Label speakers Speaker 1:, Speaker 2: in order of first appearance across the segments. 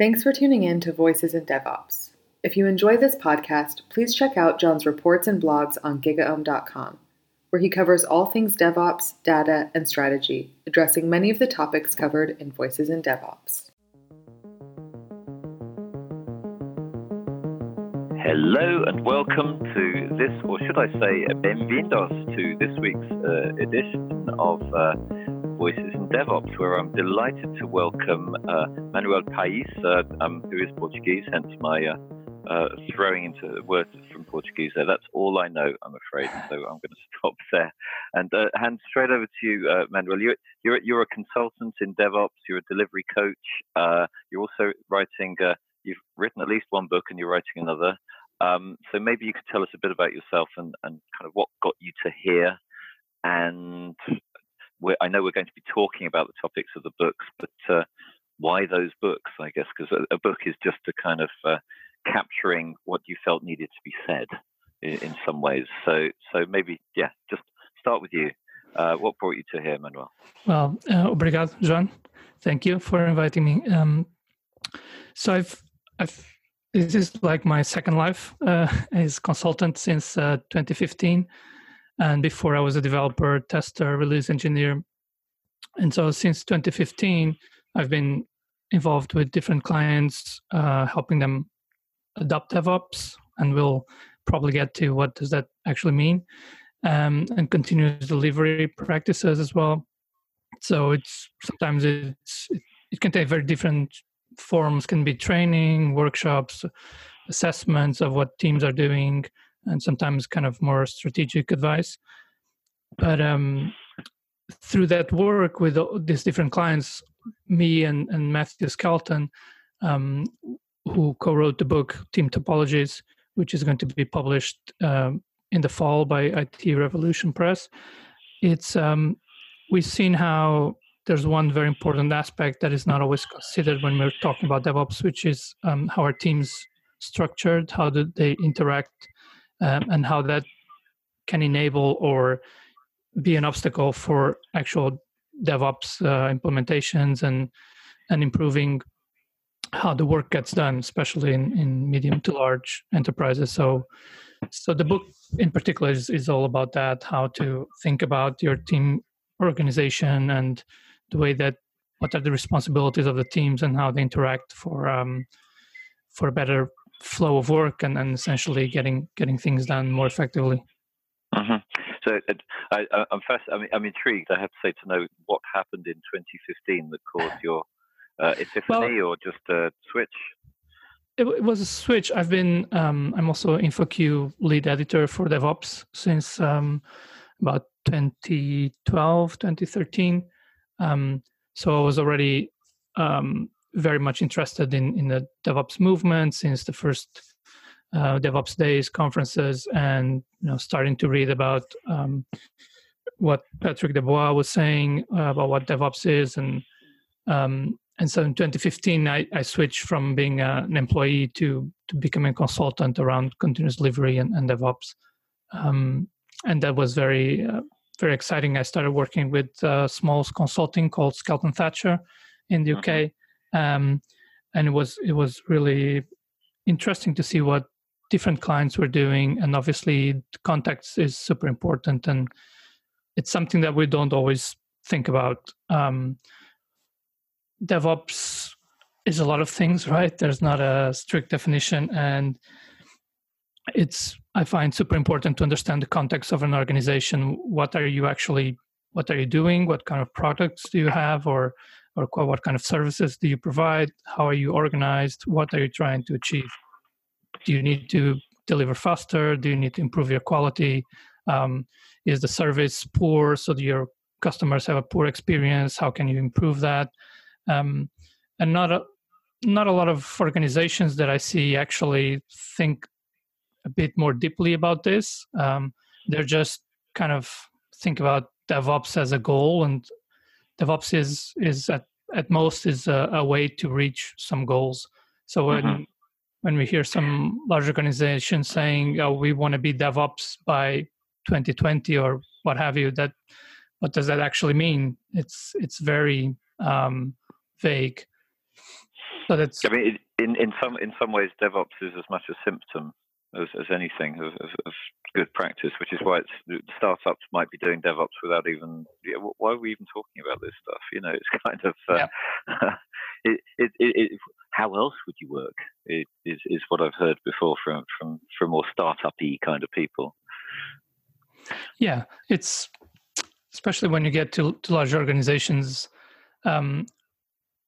Speaker 1: Thanks for tuning in to Voices in DevOps. If you enjoy this podcast, please check out Jon's reports and blogs on gigaom.com, where he covers all things DevOps, data, and strategy, addressing many of the topics covered in Voices in DevOps.
Speaker 2: Hello and welcome to this, or should I say, benvindos to this week's uh, edition of uh, Voices in DevOps, where I'm delighted to welcome uh, Manuel Pais, uh, um, who is Portuguese, hence my uh, uh, throwing into words from Portuguese there. That's all I know, I'm afraid. So I'm going to stop there and uh, hand straight over to you, uh, Manuel. You're, you're, you're a consultant in DevOps. You're a delivery coach. you're also writing. you've written at least one book, and you're writing another. Um, so maybe you could tell us a bit about yourself and, and kind of what got you to here and I know we're going to be talking about the topics of the books, but uh, why those books? I guess because a, a, book is just a kind of uh, capturing what you felt needed to be said in, in, some ways. So, so maybe yeah, just start with you. Uh, what brought you to here, Manuel?
Speaker 3: Well, uh, obrigado, Jon. Thank you for inviting me. Um, so I've, I've, this is like my second life uh, as consultant since uh, 2015 and before I was a developer, tester, release engineer. And so since 2015, I've been involved with different clients, uh, helping them adopt DevOps, and we'll probably get to what does that actually mean, um, and continuous delivery practices as well. So it's sometimes it's it can take very different forms. Can be training, workshops, assessments of what teams are doing, and sometimes kind of more strategic advice. But um, through that work with these different clients, me and, and Matthew Skelton, um, who co-wrote the book Team Topologies, which is going to be published um, in the fall by IT Revolution Press. It's um, we've seen how there's one very important aspect that is not always considered when we're talking about DevOps, which is um, how our teams structured, how do they interact um, and how that can enable or be an obstacle for actual DevOps uh, implementations and and improving how the work gets done, especially in, in medium to large enterprises. So, so the book in particular is, is all about that: how to think about your team organization and the way that what are the responsibilities of the teams and how they interact for um, for better flow of work and, and essentially getting getting things done more effectively.
Speaker 2: Mm-hmm. So I, am first. I'm, I'm, intrigued. I have to say to know what happened in 2015 that caused your uh, epiphany, well, or just a switch.
Speaker 3: It, it, was a switch. I've been. Um, I'm also InfoQ lead editor for DevOps since um, about 2012, 2013. Um, so I was already um, very much interested in in the DevOps movement since the first uh, DevOps days conferences, and you know, starting to read about um, what Patrick Debois was saying uh, about what DevOps is, and um, and so in 2015, I, I switched from being an employee to to becoming a consultant around continuous delivery and, and DevOps, um, and that was very uh, very exciting. I started working with a small consulting called Skelton Thatcher in the UK, mm-hmm um, and it was it was really interesting to see what different clients were doing. And obviously context is super important and it's something that we don't always think about. Um, devops is a lot of things right? There's not a strict definition and it's i find super important to understand the context of an organization. What are you actually what are you doing? What kind of products do you have? Or or what kind of services do you provide? How are you organized? What are you trying to achieve? Do you need to deliver faster? Do you need to improve your quality? Um, is the service poor so that your customers have a poor experience? How can you improve that? Um, and not a not a lot of organizations that i see actually think a bit more deeply about this. Um, they're just kind of think about devops as a goal and DevOps is is at at most is a, a way to reach some goals. So when mm-hmm. when we hear some large organizations saying, "Oh, we want to be DevOps by 2020" or what have you, that what does that actually mean? It's it's very um, vague. So that's.
Speaker 2: I mean, in in some in some ways, DevOps is as much a symptom as, as anything of, of, of, good practice, which is why it's, startups might be doing DevOps without even. Yeah, why are we even talking about this stuff? You know, it's kind of. Uh, yeah. it, it, it, how else would you work? It is is what I've heard before from from from more startup-y kind of people.
Speaker 3: Yeah, it's especially when you get to, to large organizations. Um,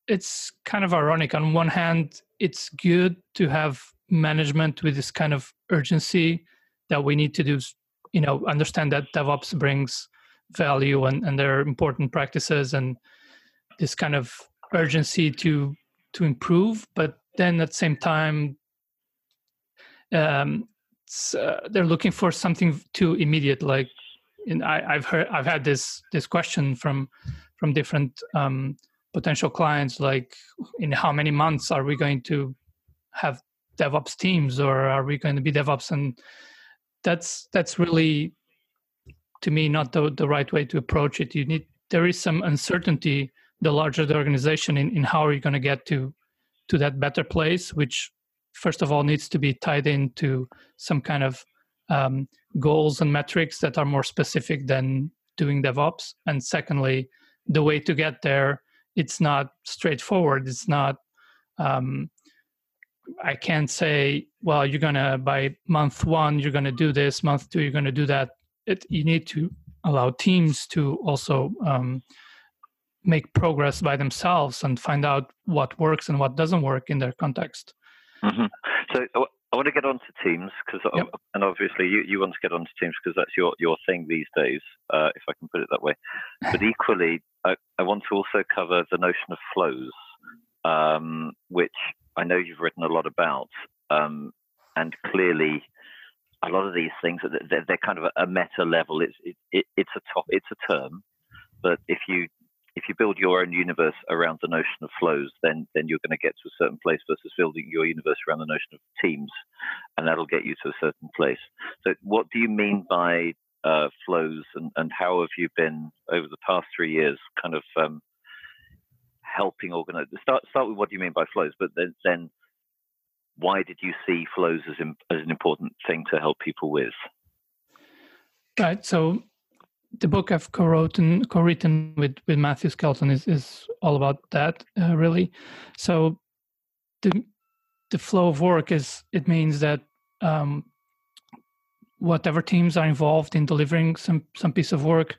Speaker 3: it's kind of ironic. On one hand, it's good to have management with this kind of urgency that we need to do you know understand that devops brings value and, and there are important practices and this kind of urgency to to improve but then at the same time um, uh, they're looking for something too immediate like in, I, have heard i've had this this question from from different um, potential clients like in how many months are we going to have DevOps teams, or are we going to be DevOps? And that's that's really, to me, not the the right way to approach it. You need there is some uncertainty. The larger the organization, in, in how are you going to get to to that better place, which first of all needs to be tied into some kind of um, goals and metrics that are more specific than doing DevOps. And secondly, the way to get there, it's not straightforward. It's not um, I can't say, well, you're gonna by month one you're gonna do this, month two you're gonna do that. It, you need to allow teams to also um, make progress by themselves and find out what works and what doesn't work in their context.
Speaker 2: Mm-hmm. So I want to get onto teams because, yep. and obviously you, you want to get onto teams because that's your, your thing these days, uh, if I can put it that way. But equally, I, I want to also cover the notion of flows, um, which I know you've written a lot about, um, and clearly, a lot of these things they're, they're kind of a, meta level. It's it, it, it's a top, it's a term, but if you if you build your own universe around the notion of flows, then then you're going to get to a certain place versus building your universe around the notion of teams, and that'll get you to a certain place. So, what do you mean by uh, flows, and, and how have you been over the past three years, kind of um, helping organize? Start start with what do you mean by flows, but then then why did you see flows as as an important thing to help people with?
Speaker 3: Right. So the book I've co-written, co-written with with Matthew Skelton is is all about that uh, really. So the the flow of work is it means that um, whatever teams are involved in delivering some some piece of work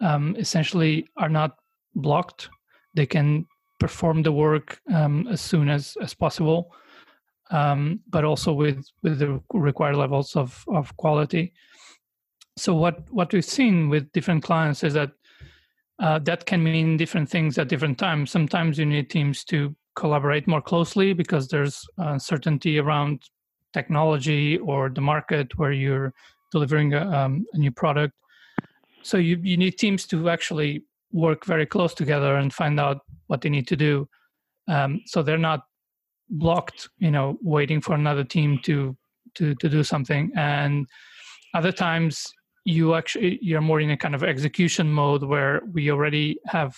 Speaker 3: um, essentially are not blocked they can perform the work um, as soon as as possible, um, but also with with the required levels of of quality. So what what we've seen with different clients is that uh, that can mean different things at different times. Sometimes you need teams to collaborate more closely because there's uncertainty around technology or the market where you're delivering a, um, a new product. So you, you need teams to actually work very close together and find out what they need to do. Um, so they're not blocked, you know, waiting for another team to to to do something. And other times you actually you're more in a kind of execution mode where we already have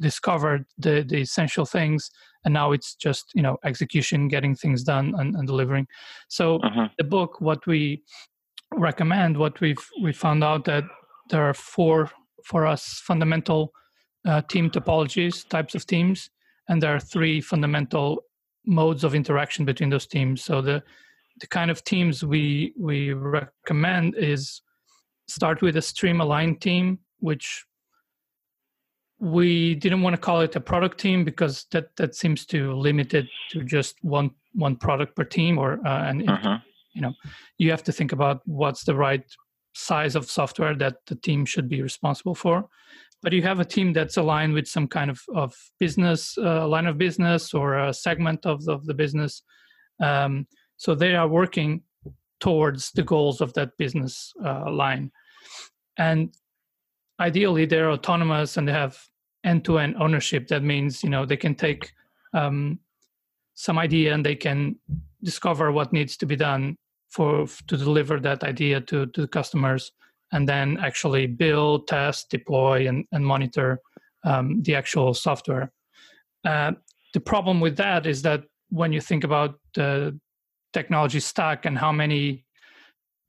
Speaker 3: discovered the the essential things and now it's just you know execution getting things done and, and delivering so uh-huh. the book what we recommend what we've we found out that there are four for us fundamental uh, team topologies, types of teams, and there are three fundamental modes of interaction between those teams. So the the kind of teams we we recommend is start with a stream aligned team, which we didn't want to call it a product team because that that seems to limit it to just one one product per team or uh, and uh-huh. you know you have to think about what's the right size of software that the team should be responsible for. But you have a team that's aligned with some kind of, of business uh, line of business or a segment of the, of the business. Um, so they are working towards the goals of that business uh, line. And ideally they're autonomous and they have end-to-end ownership. That means you know they can take um, some idea and they can discover what needs to be done for to deliver that idea to, to the customers and then actually build test deploy and, and monitor um, the actual software uh, the problem with that is that when you think about the technology stack and how many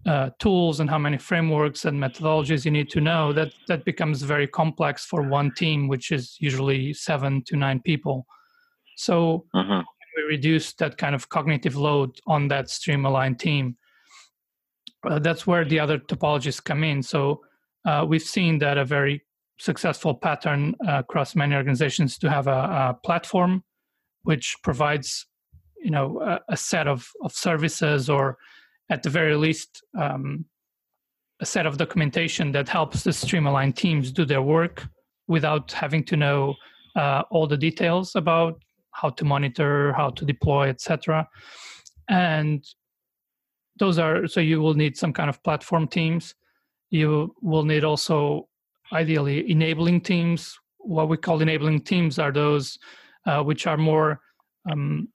Speaker 3: uh, tools and how many frameworks and methodologies you need to know, that that becomes very complex for one team, which is usually seven to nine people. So
Speaker 2: Mhm.
Speaker 3: We reduce that kind of cognitive load on that stream-aligned team. Uh, that's where the other topologies come in. So uh, we've seen that a very successful pattern uh, across many organizations to have a, a platform which provides you know a, a, set of, of services or at the very least um, a set of documentation that helps the stream-aligned teams do their work without having to know uh, all the details about how to monitor how to deploy etc and those are so you will need some kind of platform teams. You will need also ideally enabling teams. What we call enabling teams are those uh, which are more um,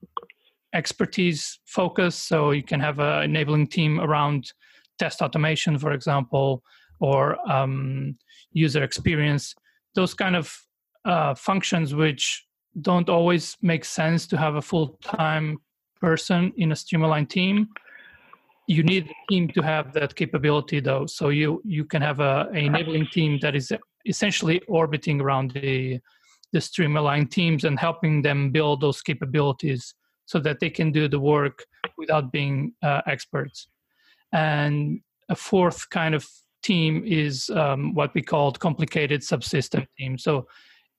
Speaker 3: expertise focused. So you can have an enabling team around test automation for example or um, user experience. Those kind of uh, functions which don't always make sense to have a full-time person in a stream-aligned team. You need a team to have that capability though. So you you can have a, a enabling team that is essentially orbiting around the the stream-aligned teams and helping them build those capabilities so that they can do the work without being uh, experts. And a fourth kind of team is um, what we call complicated subsystem team. So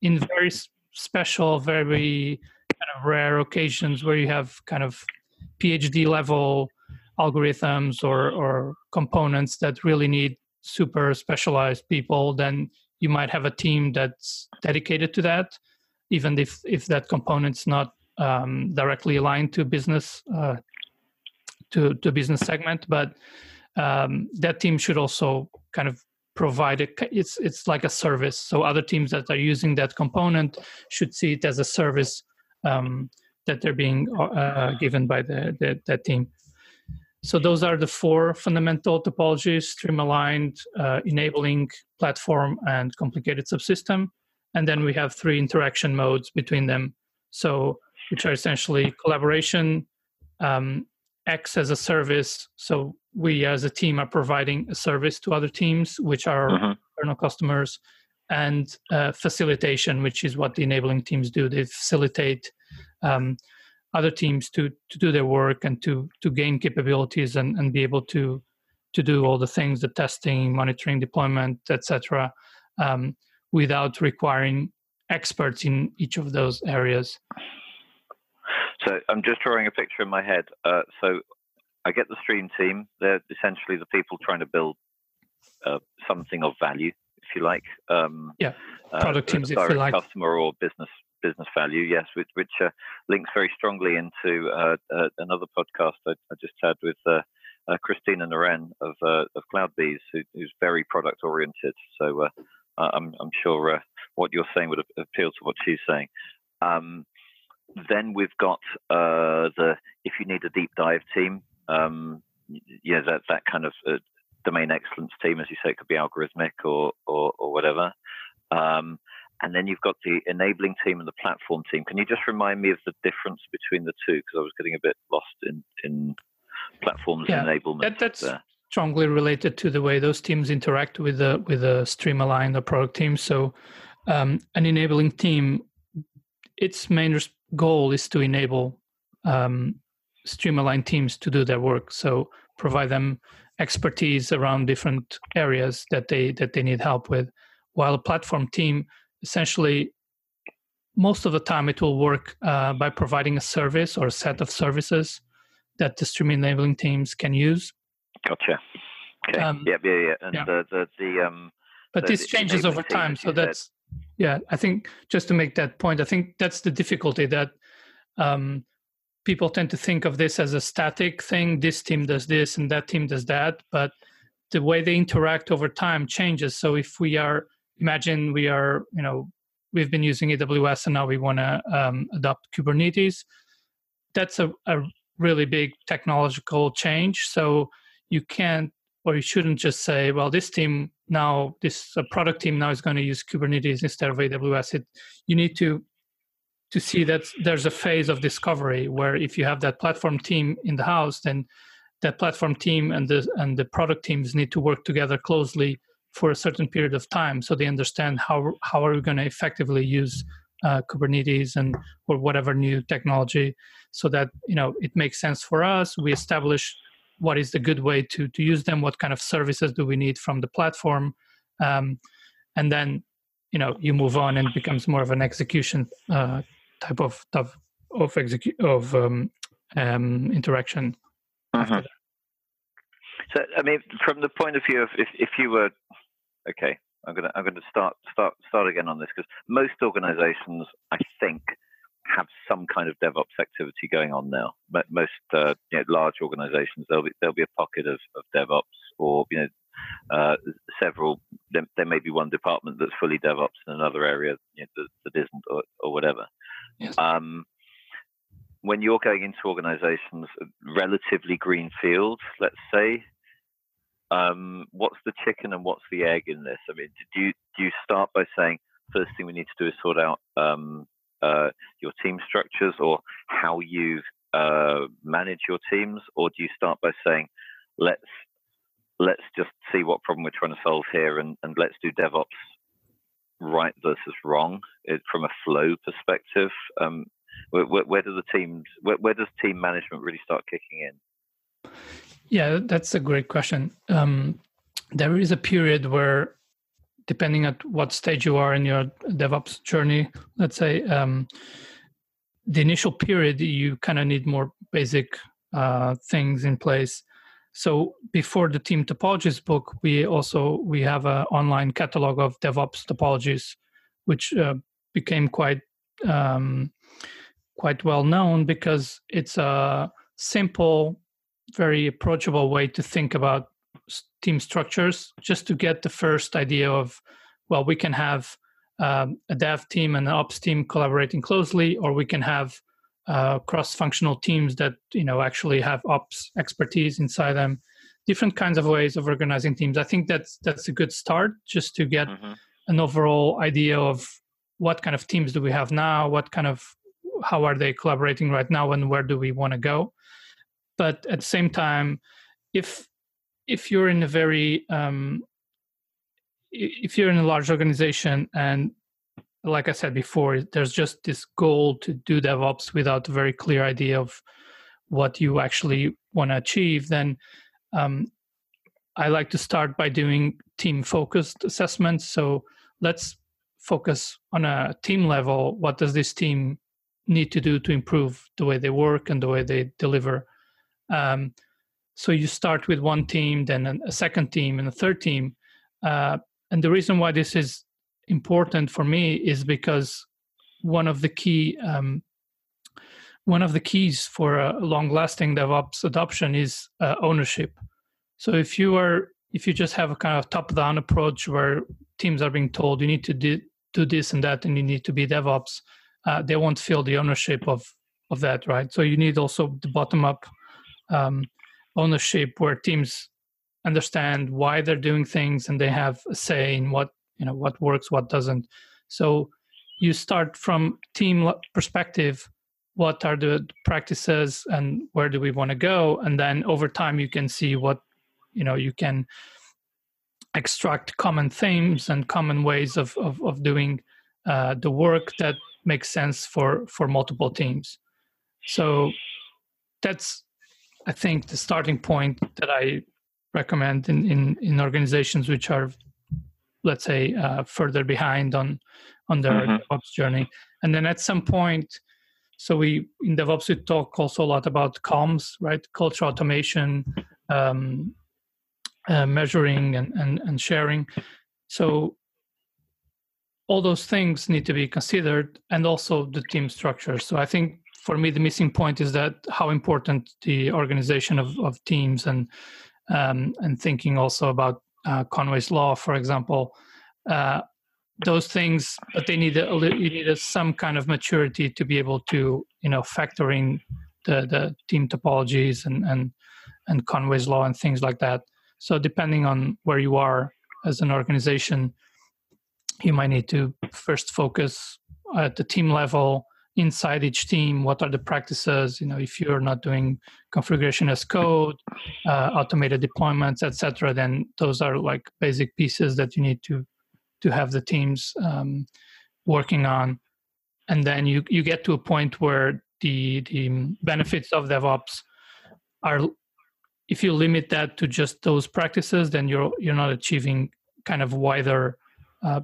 Speaker 3: in very special very kind of rare occasions where you have kind of phd level algorithms or, or components that really need super specialized people, then you might have a team that's dedicated to that, even if if that component's not um, directly aligned to business uh, to to business segment. But um, that team should also kind of provide it. It's it's like a service. So other teams that are using that component should see it as a service um, that they're being uh, given by the, the that team. So those are the four fundamental topologies, stream-aligned, uh, enabling, platform, and complicated subsystem. And then we have three interaction modes between them. So which are essentially collaboration, um, X as a service. So we as a team are providing a service to other teams, which are
Speaker 2: Mhm.
Speaker 3: internal customers, and uh, facilitation, which is what the enabling teams do. They facilitate um, other teams to to do their work and to to gain capabilities and, and be able to to do all the things the testing monitoring deployment etc um, without requiring experts in each of those areas
Speaker 2: So I'm just drawing a picture in my head. Uh, so I get the stream team. They're essentially the people trying to build uh, something of value, if you like. Um,
Speaker 3: Yeah,
Speaker 2: uh,
Speaker 3: product teams, if you like.
Speaker 2: customer or business business value. Yes, which, which uh, links very strongly into uh, uh, another podcast I, I just had with. Uh, uh, Christina Noren of uh, of CloudBees, who, who's very product oriented. So uh, I'm I'm sure uh, what you're saying would appeal to what she's saying. Um, then we've got uh, the if you need a deep dive team, um, yeah, that that kind of uh, domain excellence team, as you say, it could be algorithmic or or, or whatever. Um, and then you've got the enabling team and the platform team. Can you just remind me of the difference between the two? Because I was getting a bit lost in in platforms
Speaker 3: Yeah,
Speaker 2: enablement.
Speaker 3: that, that's
Speaker 2: there.
Speaker 3: strongly related to the way those teams interact with the with the stream aligned or product team so um, an enabling team its main goal is to enable um, stream aligned teams to do their work so provide them expertise around different areas that they that they need help with while a platform team essentially most of the time it will work uh, by providing a service or a set of services that the stream enabling teams can use
Speaker 2: Gotcha. Okay.
Speaker 3: Um,
Speaker 2: yeah, yeah, yeah. And
Speaker 3: yeah.
Speaker 2: the the the um.
Speaker 3: but
Speaker 2: the-
Speaker 3: this changes over time so
Speaker 2: you said.
Speaker 3: that's yeah i think just to make that point i think that's the difficulty that um, people tend to think of this as a static thing. This team does this and that team does that. But the way they interact over time changes. So if we are imagine we are you know we've been using aws and now we want to um, adopt kubernetes. That's a, a really big technological change. So you can't or you shouldn't just say, well, this team now, this uh, product team now is going to use Kubernetes instead of AWS. It, you need to to see that there's a phase of discovery where if you have that platform team in the house, then that platform team and the and the product teams need to work together closely for a certain period of time, so they understand how how are we going to effectively use uh, Kubernetes and or whatever new technology, so that you know it makes sense for us. We establish what is the good way to to use them. What kind of services do we need from the platform, um, and then you know you move on and becomes more of an execution uh, type of of of execu- of um, um, interaction.
Speaker 2: Mm-hmm. So, I mean, from the point of view of if, if you were okay, I'm gonna I'm gonna start start start again on this because most organisations, I think, have some kind of DevOps activity going on now. Most uh, you know, large organisations, there'll be there'll be a pocket of, of DevOps, or you know, uh, several. There, there, may be one department that's fully DevOps and another area you know, that, that isn't, or, or whatever. Um, when you're going into organizations relatively green fields, let's say, um, what's the chicken and what's the egg in this? I mean, do you do you start by saying first thing we need to do is sort out um, uh, your team structures or how you uh, manage your teams, or do you start by saying let's let's just see what problem we're trying to solve here and, and let's do DevOps right versus wrong it, from a flow perspective? Um, where, where, where, do the teams where, where does team management really start kicking in?
Speaker 3: Yeah, that's a great question. Um, there is a period where, depending at what stage you are in your DevOps journey, let's say, um, the initial period you kind of need more basic uh, things in place. So before the team topologies book, we also we have an online catalog of DevOps topologies, which uh, became quite um, quite well known because it's a simple, very approachable way to think about team structures, just to get the first idea of, well, we can have um, a dev team and an ops team collaborating closely, or we can have uh, cross-functional teams that you know actually have ops expertise inside them. Different kinds of ways of organizing teams. I think that's that's a good start, just to get mm-hmm. an overall idea of what kind of teams do we have now, what kind of how are they collaborating right now and where do we want to go but at the same time if if you're in a very um, if you're in a large organization and like i said before there's just this goal to do devops without a very clear idea of what you actually want to achieve then um, i like to start by doing team focused assessments so let's focus on a team level what does this team need to do to improve the way they work and the way they deliver. Um, so you start with one team, then a second team, and a third team. Uh, and the reason why this is important for me is because one of the key um, one of the keys for a long-lasting DevOps adoption is uh, ownership. So if you are if you just have a kind of top-down approach where teams are being told you need to do, do this and that and you need to be DevOps, uh, they won't feel the ownership of of that, right? So you need also the bottom up um, ownership where teams understand why they're doing things and they have a say in what you know what works, what doesn't. So you start from team perspective what are the practices and where do we want to go and then over time you can see what you know you can extract common themes and common ways of of, of doing uh, the work that makes sense for for multiple teams so that's i think the starting point that i recommend in in, in organizations which are let's say uh, further behind on on their mm-hmm. devops journey. And then at some point so we in devops we talk also a lot about CAMS right? Culture automation um, uh, measuring and, and and sharing. So all those things need to be considered and also the team structure. So i think for me the missing point is that how important the organization of, of teams and um, and thinking also about uh, conway's law for example uh, those things but they need a, you need a, some kind of maturity to be able to you know factor in the, the team topologies and, and and conway's law and things like that. So depending on where you are as an organization you might need to first focus at the team level inside each team what are the practices you know if you're not doing configuration as code uh, automated deployments etc then those are like basic pieces that you need to to have the teams um, working on. And then you you get to a point where the the benefits of devops are if you limit that to just those practices then you're you're not achieving kind of wider uh,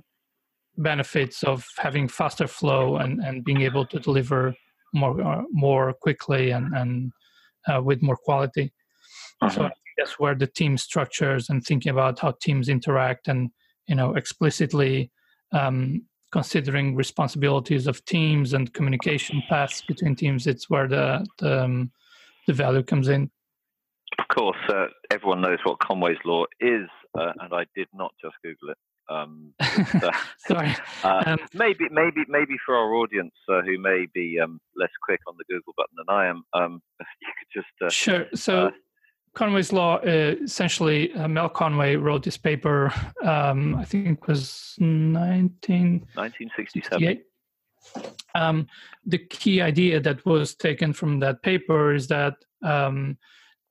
Speaker 3: benefits of having faster flow and, and being able to deliver more uh, more quickly and and uh, with more quality. Uh-huh. So that's where the team structures and thinking about how teams interact and you know explicitly um, considering responsibilities of teams and communication paths between teams. It's where the the, um, the value comes in.
Speaker 2: Of course, uh, everyone knows what Conway's law is, uh, and I did not just Google it. Um,
Speaker 3: uh, Sorry.
Speaker 2: Uh, um, maybe, maybe, maybe for our audience uh, who may be um, less quick on the Google button than I am, um, you could just uh,
Speaker 3: sure. So. Uh, Conway's Law, uh, essentially, Mel Conway wrote this paper, um, I think it was 19, 1967. Um, the key idea that was taken from that paper is that um,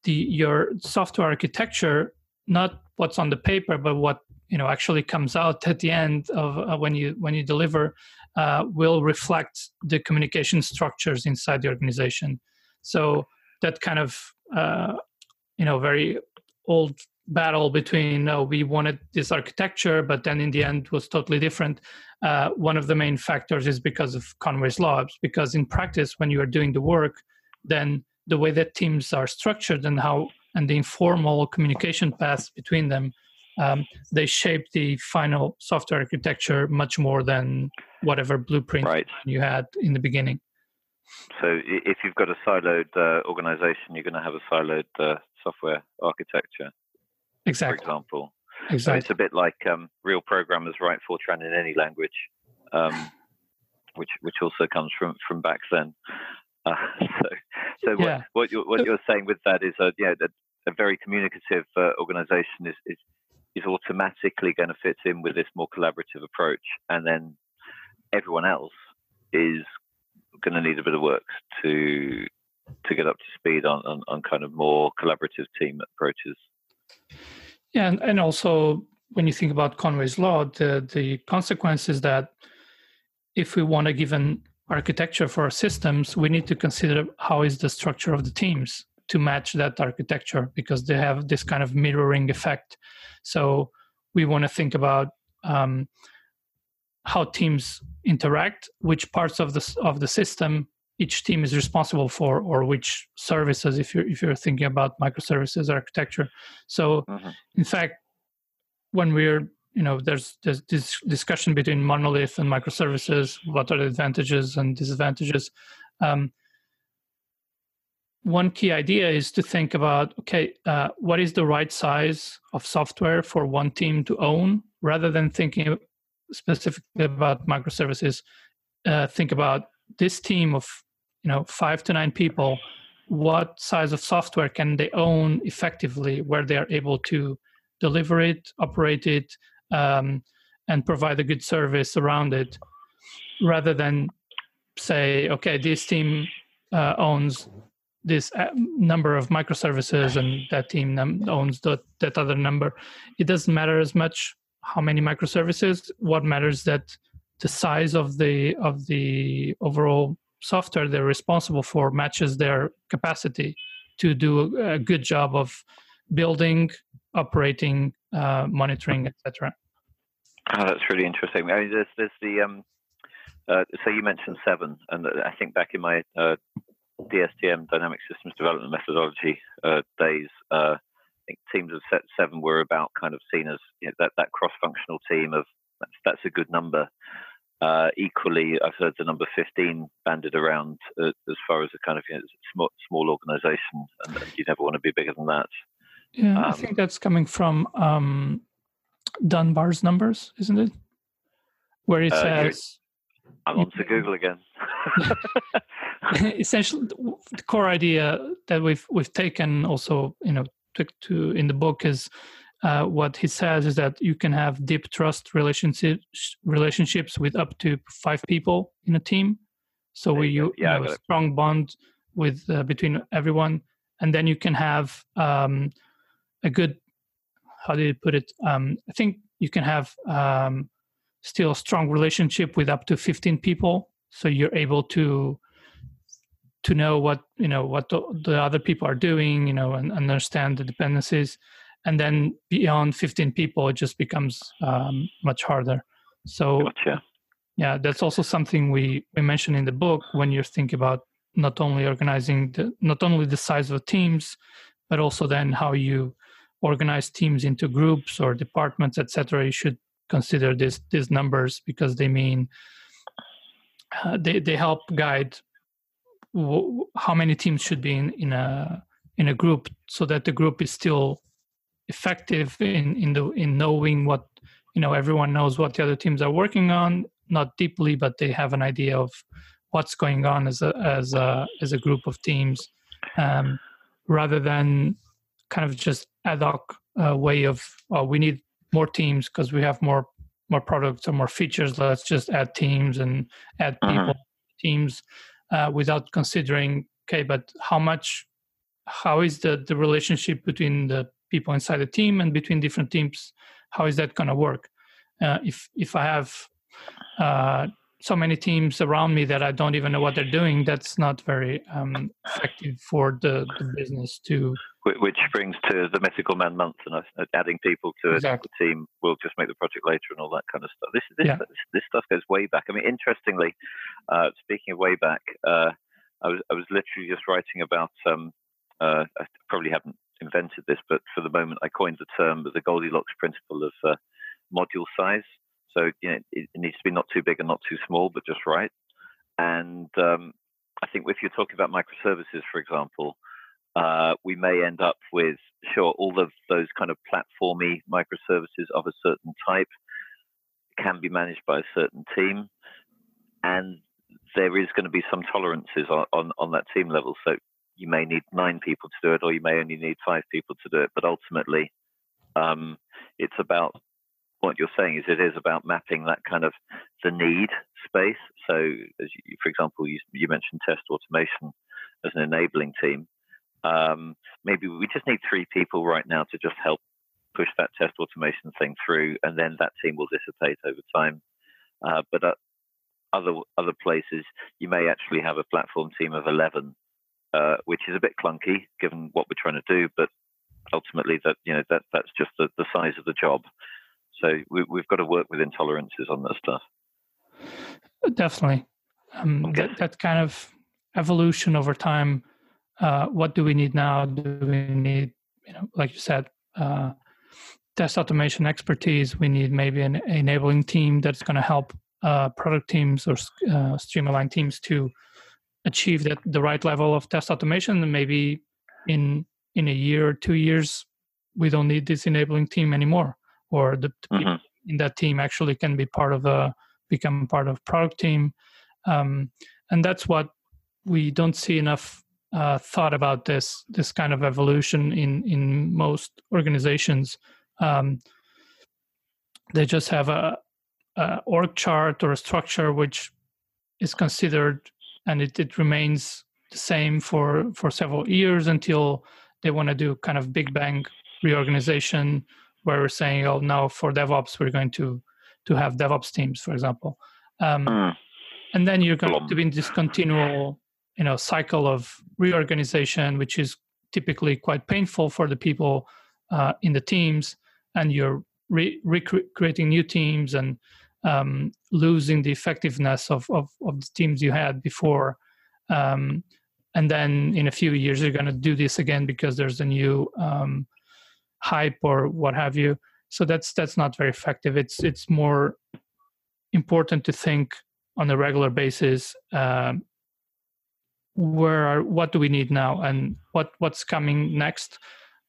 Speaker 3: the your software architecture, not what's on the paper, but what you know actually comes out at the end of uh, when you when you deliver uh, will reflect the communication structures inside the organization. So that kind of uh, you know very old battle between uh, we wanted this architecture but then in the end was totally different. Uh, one of the main factors is because of conway's law because in practice when you are doing the work then the way that teams are structured and how and the informal communication paths between them um, they shape the final software architecture much more than whatever blueprint right. you had in the beginning.
Speaker 2: So if you've got a siloed uh, organization, you're going to have a siloed uh, software architecture.
Speaker 3: Exactly.
Speaker 2: For example.
Speaker 3: Exactly.
Speaker 2: So it's a bit like um, real programmers write Fortran in any language, um, which which also comes from from back then. Uh, so so yeah. what, what, you're, what you're saying with that is uh, yeah, that a very communicative uh, organization is, is is automatically going to fit in with this more collaborative approach, and then everyone else is going to need a bit of work to to get up to speed on, on, on kind of more collaborative team approaches.
Speaker 3: Yeah, and, and also when you think about Conway's law, the the consequence is that if we want a given architecture for our systems, we need to consider how is the structure of the teams to match that architecture because they have this kind of mirroring effect. So we want to think about um, how teams interact, which parts of the of the system each team is responsible for, or which services if you're if you're thinking about microservices architecture. So, mm-hmm. in fact, when we're you know there's there's this discussion between monolith and microservices what are the advantages and disadvantages um, one key idea is to think about okay uh, what is the right size of software for one team to own? Rather than thinking specifically about microservices uh, think about this team of you know five to nine people. What size of software can they own effectively where they are able to deliver it operate it um, and provide a good service around it? Rather than say okay this team uh, owns this uh, number of microservices and that team owns that, that other number. It doesn't matter as much how many microservices. What matters that the size of the of the overall software they're responsible for matches their capacity to do a good job of building operating uh, monitoring etc
Speaker 2: oh that's really interesting. I mean, there's, there's the um, uh, so you mentioned seven and i think back in my uh, DSDM dynamic systems development methodology uh, days, uh, I think teams of set seven were about kind of seen as you know, that that cross-functional team of that's, that's a good number. Uh, equally, I've heard the number 15 banded around uh, as far as a kind of you know, small, small organization, and, you never want to be bigger than that.
Speaker 3: Yeah, um, I think that's coming from um, Dunbar's numbers, isn't it? Where it uh, says.
Speaker 2: I'm on to Google again.
Speaker 3: essentially the core idea that we've we've taken also you know to, to in the book is uh, what he says is that you can have deep trust relationships relationships with up to five people in a team So we you, yeah, you know, a strong bond with uh, between everyone, and then you can have um, a good. How do you put it? Um, I think you can have um, still a strong relationship with up to 15 people. So you're able to to know what you know what the, the other people are doing you know and understand the dependencies. And then beyond 15 people it just becomes um, much harder. So
Speaker 2: gotcha.
Speaker 3: yeah that's also something we we mentioned in the book when you think about not only organizing the not only the size of teams but also then how you organize teams into groups or departments etc you should consider this these numbers because they mean uh, they they help guide w- how many teams should be in, in a in a group so that the group is still effective in in the in knowing what you know everyone knows what the other teams are working on not deeply but they have an idea of what's going on as a as a as a group of teams um, rather than kind of just ad hoc uh, way of oh, we need more teams because we have more more products or more features. Let's just add teams and add uh-huh. people teams uh, without considering okay but how much how is the the relationship between the people inside the team and between different teams? How is that going to work? Uh, if if i have uh, so many teams around me that I don't even know what they're doing, that's not very um, effective for the, the, business to.
Speaker 2: Which brings to the Mythical Man month and adding people to exactly. a team will just make the project later and all that kind of stuff. This this, yeah. this, this stuff goes way back. I mean, interestingly, uh, speaking of way back, uh, I was I was literally just writing about. Um, uh, I probably haven't invented this, but for the moment, I coined the term the Goldilocks principle of uh, module size. So you know, it, needs to be not too big and not too small, but just right. And um, I think if you're talking about microservices, for example, uh, we may end up with sure all of those kind of platformy microservices of a certain type can be managed by a certain team, and there is going to be some tolerances on, on, on that team level. So you may need nine people to do it, or you may only need five people to do it. But ultimately, um, it's about what you're saying is it is about mapping that kind of the need space. So, as you, for example, you, you, mentioned test automation as an enabling team. Um, maybe we just need three people right now to just help push that test automation thing through, and then that team will dissipate over time. Uh, but at other other places, you may actually have a platform team of eleven, uh, which is a bit clunky given what we're trying to do, but ultimately that you know that that's just the, the size of the job. So we, have got to work with intolerances on that stuff.
Speaker 3: Definitely. Um, okay. that, that kind of evolution over time. Uh, what do we need now? Do we need, you know, like you said, uh, test automation expertise? We need maybe an enabling team that's going to help uh, product teams or uh, stream-aligned teams to achieve that the right level of test automation. And maybe in in a year or two years, we don't need this enabling team anymore or the mm-hmm. in that team actually can be part of a become part of product team um, and that's what we don't see enough uh, thought about this this kind of evolution in in most organizations um, they just have a, a, org chart or a structure which is considered and it, it remains the same for for several years until they want to do kind of big bang reorganization where we're saying, oh, now for DevOps, we're going to to have DevOps teams, for example. Um, mm. And then you're going to be in this continual, you know, cycle of reorganization, which is typically quite painful for the people uh, in the teams. And you're re- recreating new teams and um, losing the effectiveness of, of, of, the teams you had before. Um, and then in a few years, you're going to do this again because there's a new um, hype or what have you. So that's that's not very effective. It's it's more important to think on a regular basis um, where are what do we need now and what what's coming next?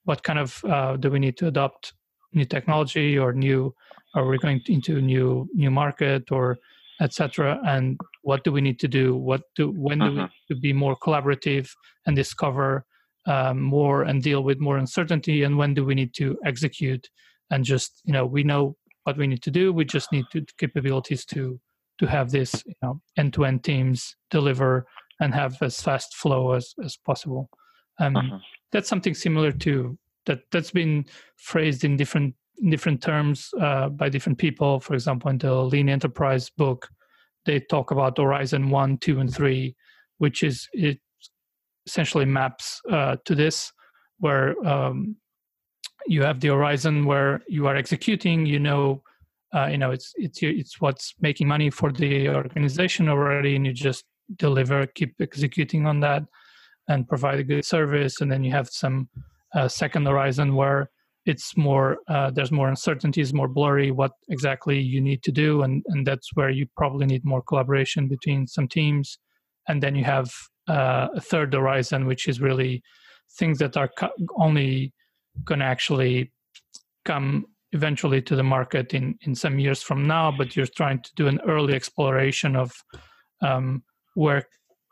Speaker 3: What kind of uh, do we need to adopt new technology or new are we going into new new market or etc and what do we need to do? What do when do we uh-huh. to be more collaborative and discover um, more and deal with more uncertainty and when do we need to execute? And just you know we know what we need to do. We just need to capabilities to to have this you know end-to-end teams deliver and have as fast flow as, as possible. Um, uh-huh. that's something similar to that that's been phrased in different in different terms uh, by different people. For example in the lean enterprise book they talk about horizon one two and three which is it essentially maps uh, to this where um, you have the horizon where you are executing you know uh, you know it's it's it's what's making money for the organization already and you just deliver keep executing on that and provide a good service. And then you have some uh, second horizon where it's more uh, there's more uncertainties more blurry what exactly you need to do. And and that's where you probably need more collaboration between some teams. And then you have uh, a third horizon which is really things that are only going to actually come eventually to the market in in some years from now but you're trying to do an early exploration of um, where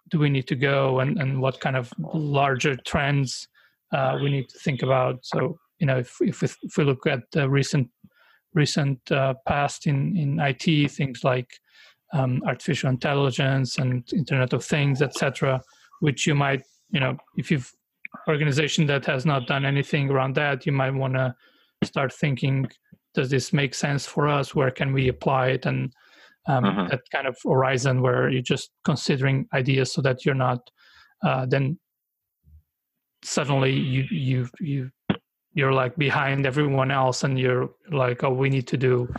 Speaker 3: do we need to go and and what kind of larger trends uh, we need to think about. So you know if if we, if we look at the recent recent uh, past in in IT things like um, artificial intelligence and internet of things etc which you might you know if you've organization that has not done anything around that, you might want to start thinking, does this make sense for us? Where can we apply it? And um, uh-huh. that kind of horizon where you're just considering ideas so that you're not uh, then suddenly you you you you're like behind everyone else and you're like oh we need to do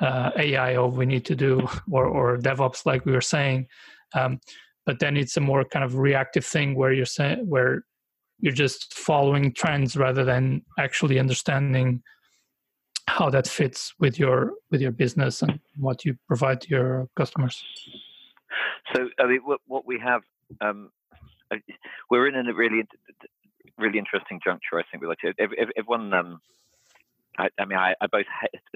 Speaker 3: uh, AI or we need to do or or DevOps like we were saying. Um, but then it's a more kind of reactive thing where you're saying where you're just following trends rather than actually understanding how that fits with your with your business and what you provide to your customers.
Speaker 2: So i mean what, what we have um, we're in a really really interesting juncture i think we like to everyone um, I, I, mean I, I both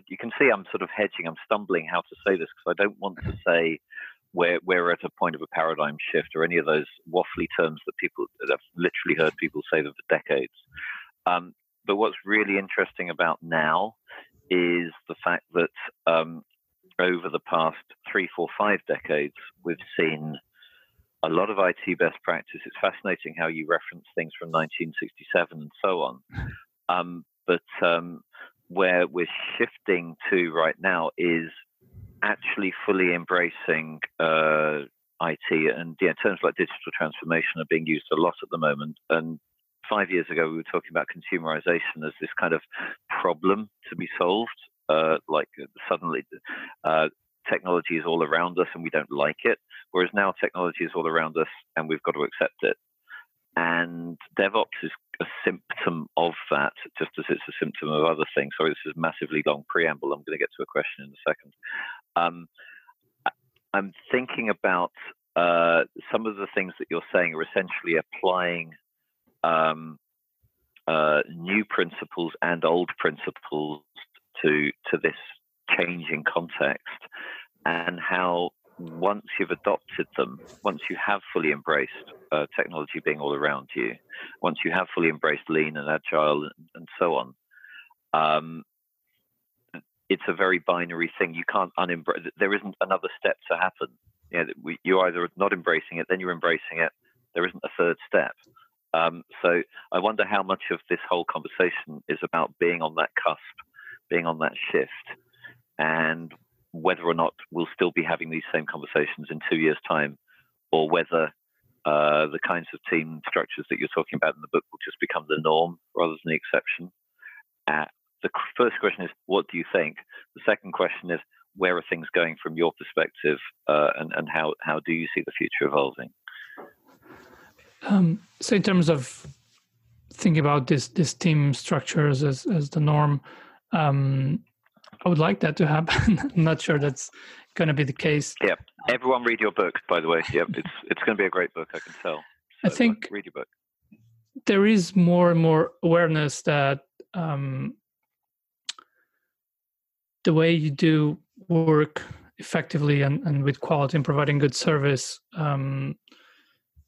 Speaker 2: you can see i'm sort of hedging i'm stumbling how to say this because i don't want to say we're, we're at a point of a paradigm shift or any of those waffly terms that people that I've literally heard people say them for decades. Um, but what's really interesting about now is the fact that um, over the past three, four, five decades, we've seen a lot of IT best practice. It's fascinating how you reference things from 1967 and so on. Um, but um, where we're shifting to right now is actually fully embracing uh, IT and yeah, terms like digital transformation are being used a lot at the moment. And five years ago, we were talking about consumerization as this kind of problem to be solved. Uh, like suddenly, uh, technology is all around us and we don't like it. Whereas now, technology is all around us and we've got to accept it. And DevOps is a symptom of that, just as it's a symptom of other things. Sorry, this is a massively long preamble. I'm going to get to a question in a second. Um, I'm thinking about uh, some of the things that you're saying are essentially applying um, uh, new principles and old principles to to this changing context, and how once you've adopted them, once you have fully embraced uh, technology being all around you, once you have fully embraced lean and agile and, and so on, um, it's a very binary thing. You can't unembrace. There isn't another step to happen. You know, you're either not embracing it, then you're embracing it. There isn't a third step. Um, so I wonder how much of this whole conversation is about being on that cusp, being on that shift, and whether or not we'll still be having these same conversations in two years' time, or whether uh, the kinds of team structures that you're talking about in the book will just become the norm rather than the exception. Uh, the first question is, what do you think? The second question is, where are things going from your perspective, uh, and, and how, how do you see the future evolving?
Speaker 3: Um, so, in terms of thinking about this this team structures as as the norm, um, I would like that to happen. I'm not sure that's going to be the case.
Speaker 2: Yeah, everyone read your book, by the way. Yeah, it's it's going to be a great book. I can tell.
Speaker 3: So, I think
Speaker 2: read your book.
Speaker 3: There is more and more awareness that um, the way you do work effectively and, and with quality and providing good service um,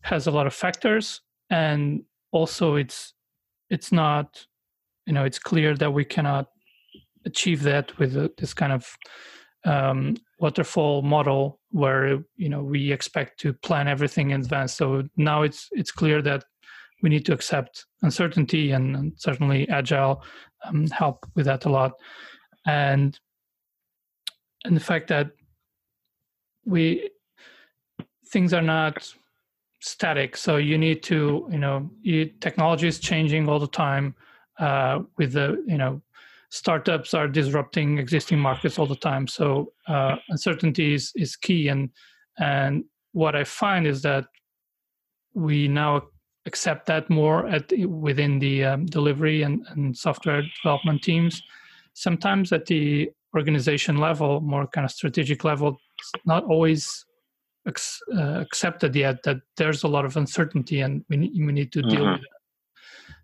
Speaker 3: has a lot of factors and also it's it's not you know it's clear that we cannot achieve that with this kind of um, waterfall model where you know we expect to plan everything in advance. So now it's it's clear that we need to accept uncertainty and, and certainly agile um, help with that a lot and and the fact that we things are not static so you need to you know you, technology is changing all the time uh, with the you know startups are disrupting existing markets all the time. So uh, uncertainty is, is key. And and what i find is that we now accept that more at within the um, delivery and, and software development teams. Sometimes at the organization level more kind of strategic level it's not always ex, uh, accepted yet that there's a lot of uncertainty and we need, we need to deal mm-hmm. with it.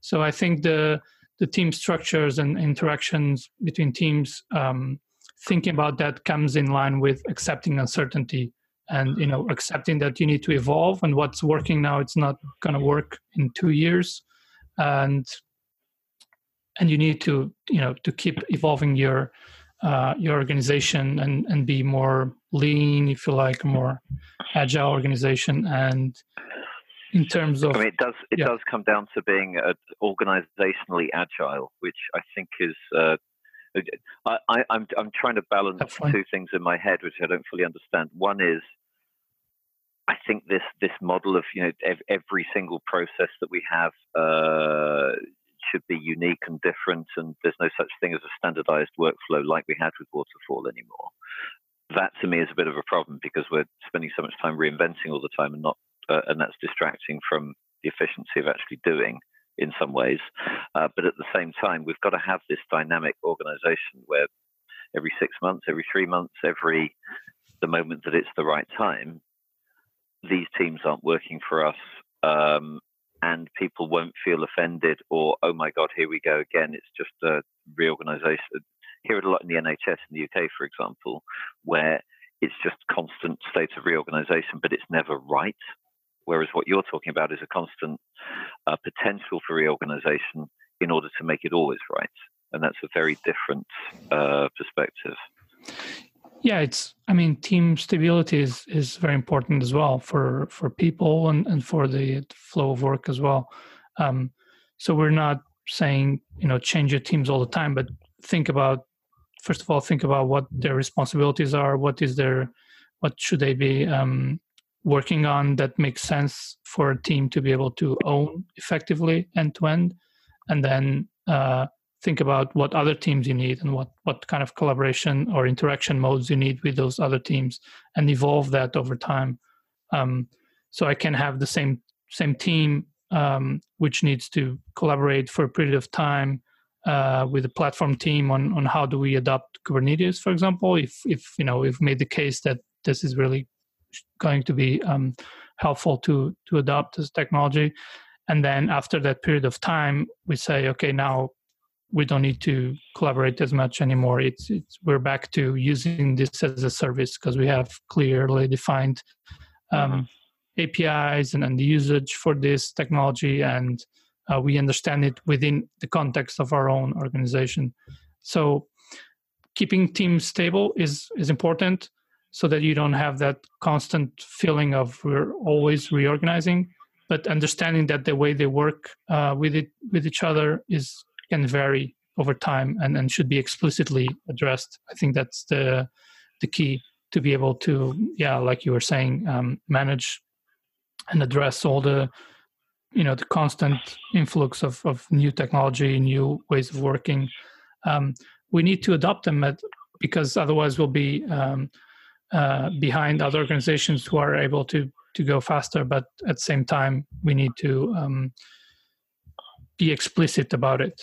Speaker 3: So i think the the team structures and interactions between teams um, thinking about that comes in line with accepting uncertainty and you know accepting that you need to evolve and what's working now it's not going to work in two years. And and you need to you know to keep evolving your uh, your organization and and be more lean if you like more agile organization. And in terms of
Speaker 2: I mean, it does it yeah. does come down to being uh, organizationally agile which i think is uh, I, am I'm, I'm trying to balance two things in my head, which I don't fully understand. One is I think this this model of you know every single process that we have uh, should be unique and different, and there's no such thing as a standardized workflow like we had with waterfall anymore. That to me is a bit of a problem because we're spending so much time reinventing all the time, and not uh, and that's distracting from the efficiency of actually doing in some ways. Uh, but at the same time, we've got to have this dynamic organization where every six months, every three months, every the moment that it's the right time, these teams aren't working for us um, and people won't feel offended or oh my god here we go again. It's just a reorganization. Hear it a lot in the nhs in the uk for example where it's just constant state of reorganization but it's never right whereas what you're talking about is a constant uh, potential for reorganization in order to make it always right. And that's a very different uh, perspective.
Speaker 3: Yeah it's i mean team stability is is very important as well for for people and and for the flow of work as well. Um, so we're not saying you know change your teams all the time but think about first of all think about what their responsibilities are what is their what should they be um, working on that makes sense for a team to be able to own effectively end to end and then uh, think about what other teams you need and what what kind of collaboration or interaction modes you need with those other teams and evolve that over time. Um, so i can have the same same team um, which needs to collaborate for a period of time uh, with the platform team on on how do we adopt kubernetes for example if if you know we've made the case that this is really going to be um, helpful to to adopt this technology and then after that period of time we say okay now we don't need to collaborate as much anymore. It's, it's we're back to using this as a service because we have clearly defined um, mm-hmm. APIs and, and the usage for this technology, and uh, we understand it within the context of our own organization. So, keeping teams stable is is important so that you don't have that constant feeling of we're always reorganizing but understanding that the way they work uh, with it with each other is can vary over time and, and should be explicitly addressed. I think that's the the key to be able to, yeah, like you were saying, um, manage and address all the you know the constant influx of, of new technology new ways of working um, we need to adopt them at, because otherwise we'll be um, uh, behind other organizations who are able to to go faster but at the same time we need to um, be explicit about it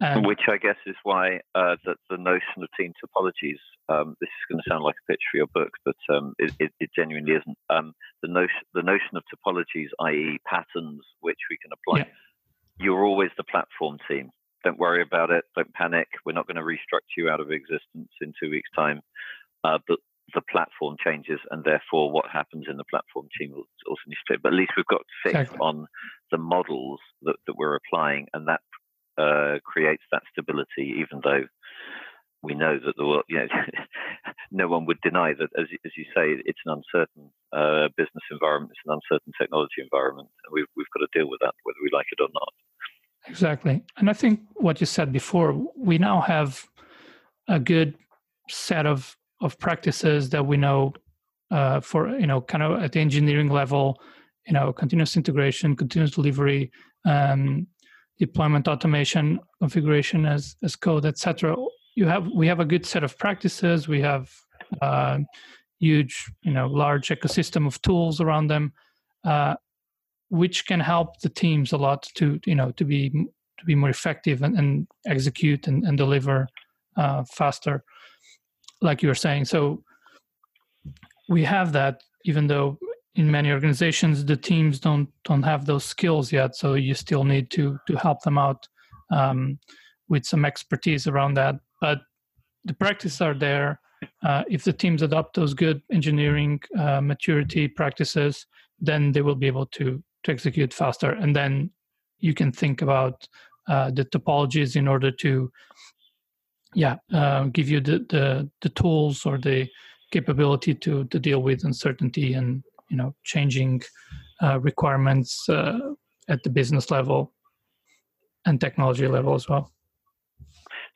Speaker 2: um, Which I guess is why uh, the, the notion of team topologies, um, this is going to sound like a pitch for your book, but um, it, it, it, genuinely isn't. Um, the, notion, the notion of topologies, i.e., patterns which we can apply, yeah. you're always the platform team. Don't worry about it. Don't panic. We're not going to restructure you out of existence in two weeks' time. Uh, but the platform changes, and therefore what happens in the platform team will also need to. But at least we've got fixed exactly. on the models that, that we're applying, and that uh, creates that stability, even though we know that the world, you know, no one would deny that, as, as you say, it's an uncertain uh, business environment, it's an uncertain technology environment, and we've, we've got to deal with that whether we like it or not.
Speaker 3: Exactly. And I think what you said before, we now have a good set of, of practices that we know uh, for, you know, kind of at the engineering level, you know, continuous integration, continuous delivery, um, deployment automation, configuration as, as code, etc you have we have a good set of practices. We have uh, huge you know large ecosystem of tools around them uh, which can help the teams a lot to you know to be to be more effective and, and execute and, and deliver uh, faster like you were saying so we have that even though in many organizations the teams don't don't have those skills yet so you still need to to help them out um, with some expertise around that but the practices are there. Uh, if the teams adopt those good engineering uh, maturity practices, then they will be able to to execute faster. And then you can think about uh, the topologies in order to, yeah, uh, give you the, the the tools or the capability to to deal with uncertainty and you know changing uh, requirements uh, at the business level and technology level as well.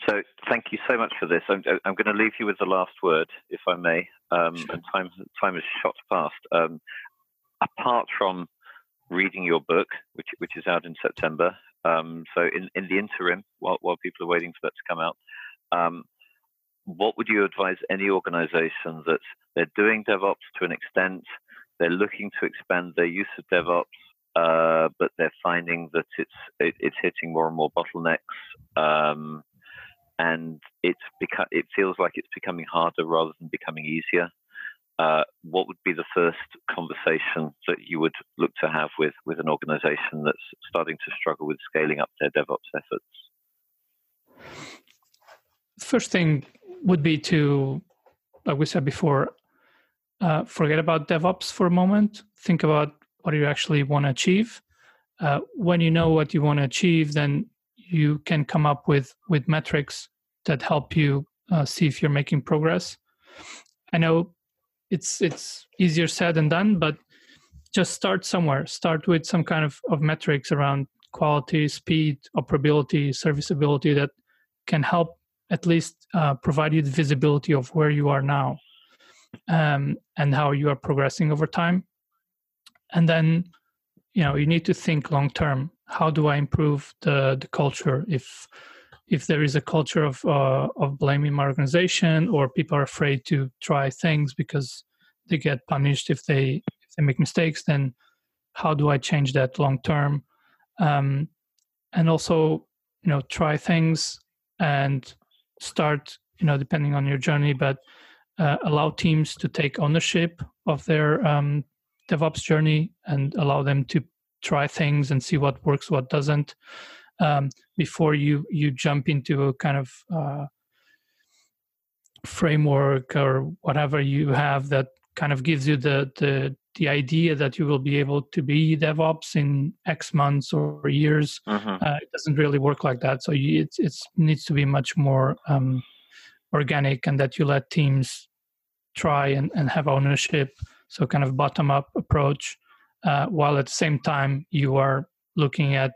Speaker 2: So thank you so much for this. I'm, I'm going to leave you with the last word, if I may. Um, sure. And time time has shot past. Um, apart from reading your book, which which is out in September, um, so in, in the interim, while while people are waiting for that to come out, um, what would you advise any organisation that they're doing DevOps to an extent, they're looking to expand their use of DevOps, uh, but they're finding that it's it, it's hitting more and more bottlenecks. Um, and it's beca- it feels like it's becoming harder rather than becoming easier. Uh, what would be the first conversation that you would look to have with, with an organization that's starting to struggle with scaling up their DevOps efforts?
Speaker 3: First thing would be to, like we said before, uh, forget about DevOps for a moment. Think about what you actually want to achieve. Uh, when you know what you want to achieve, then you can come up with with metrics that help you uh, see if you're making progress. I know it's it's easier said than done, but just start somewhere. Start with some kind of, of metrics around quality, speed, operability, serviceability that can help at least uh, provide you the visibility of where you are now um, and how you are progressing over time. And then, you know, you need to think long term. How do I improve the the culture? If if there is a culture of uh, of blaming my organization or people are afraid to try things because they get punished if they if they make mistakes then how do i change that long term um, and also you know try things and start you know depending on your journey but uh, allow teams to take ownership of their um, devops journey and allow them to try things and see what works what doesn't um, before you you jump into a kind of uh, framework or whatever you have that kind of gives you the the the idea that you will be able to be DevOps in X months or years. Uh-huh. Uh, it doesn't really work like that. So you, it it's needs to be much more um, organic, and that you let teams try and, and have ownership. So kind of bottom up approach, uh, while at the same time you are looking at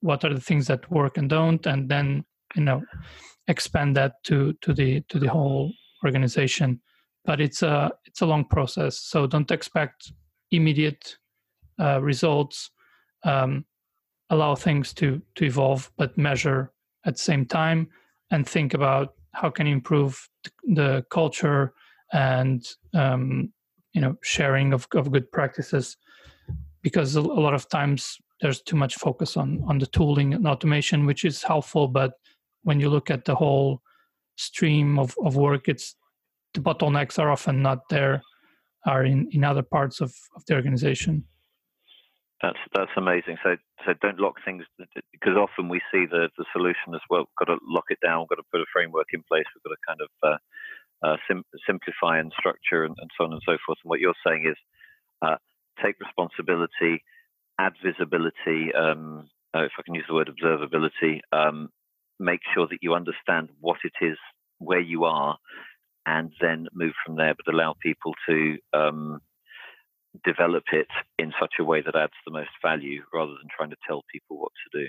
Speaker 3: what are the things that work and don't and then you know expand that to to the to the whole organization but it's a it's a long process so don't expect immediate uh, results um, allow things to to evolve but measure at the same time and think about how can you improve the culture and um, you know sharing of, of good practices because a, lot of times there's too much focus on on the tooling and automation, which is helpful. But when you look at the whole stream of, of work, it's the bottlenecks are often not there, are in, in other parts of, of the organization.
Speaker 2: That's that's amazing. So so don't lock things because often we see the the solution as well. We've got to lock it down. We've got to put a framework in place. We've got to kind of uh, uh, sim- simplify and structure and, and, so on and so forth. And what you're saying is uh, take responsibility, add visibility, um, uh, if I can use the word observability, um, make sure that you understand what it is where you are and then move from there, but allow people to um, develop it in such a way that adds the most value rather than trying to tell people what to do.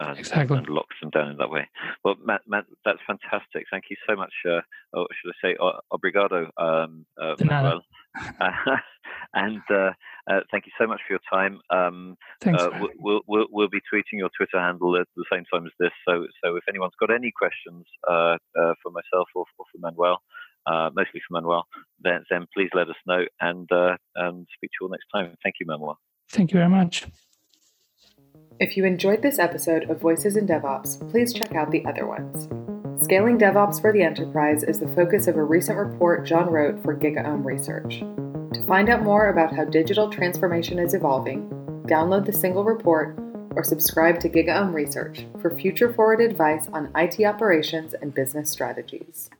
Speaker 2: And,
Speaker 3: exactly.
Speaker 2: and locks them down in that way. Well, Matt, Matt that's fantastic. Thank you so much. Uh, or should I say, obrigado, um, uh, Manuel. and uh, uh, thank you so much for your time. Um,
Speaker 3: Thanks.
Speaker 2: Uh, we'll, we'll, we'll, be tweeting your Twitter handle at the same time as this. So, so if anyone's got any questions uh, uh, for myself or, or for Manuel, mostly for Manuel, then, then please let us know and, and speak to you all next time. Thank you, Manuel.
Speaker 3: Thank you very much.
Speaker 1: If you enjoyed this episode of Voices in DevOps, please check out the other ones. Scaling DevOps for the Enterprise is the focus of a recent report Jon wrote for GigaOM Research. To find out more about how digital transformation is evolving, download the single report or subscribe to GigaOM Research for future forward advice on IT operations and business strategies.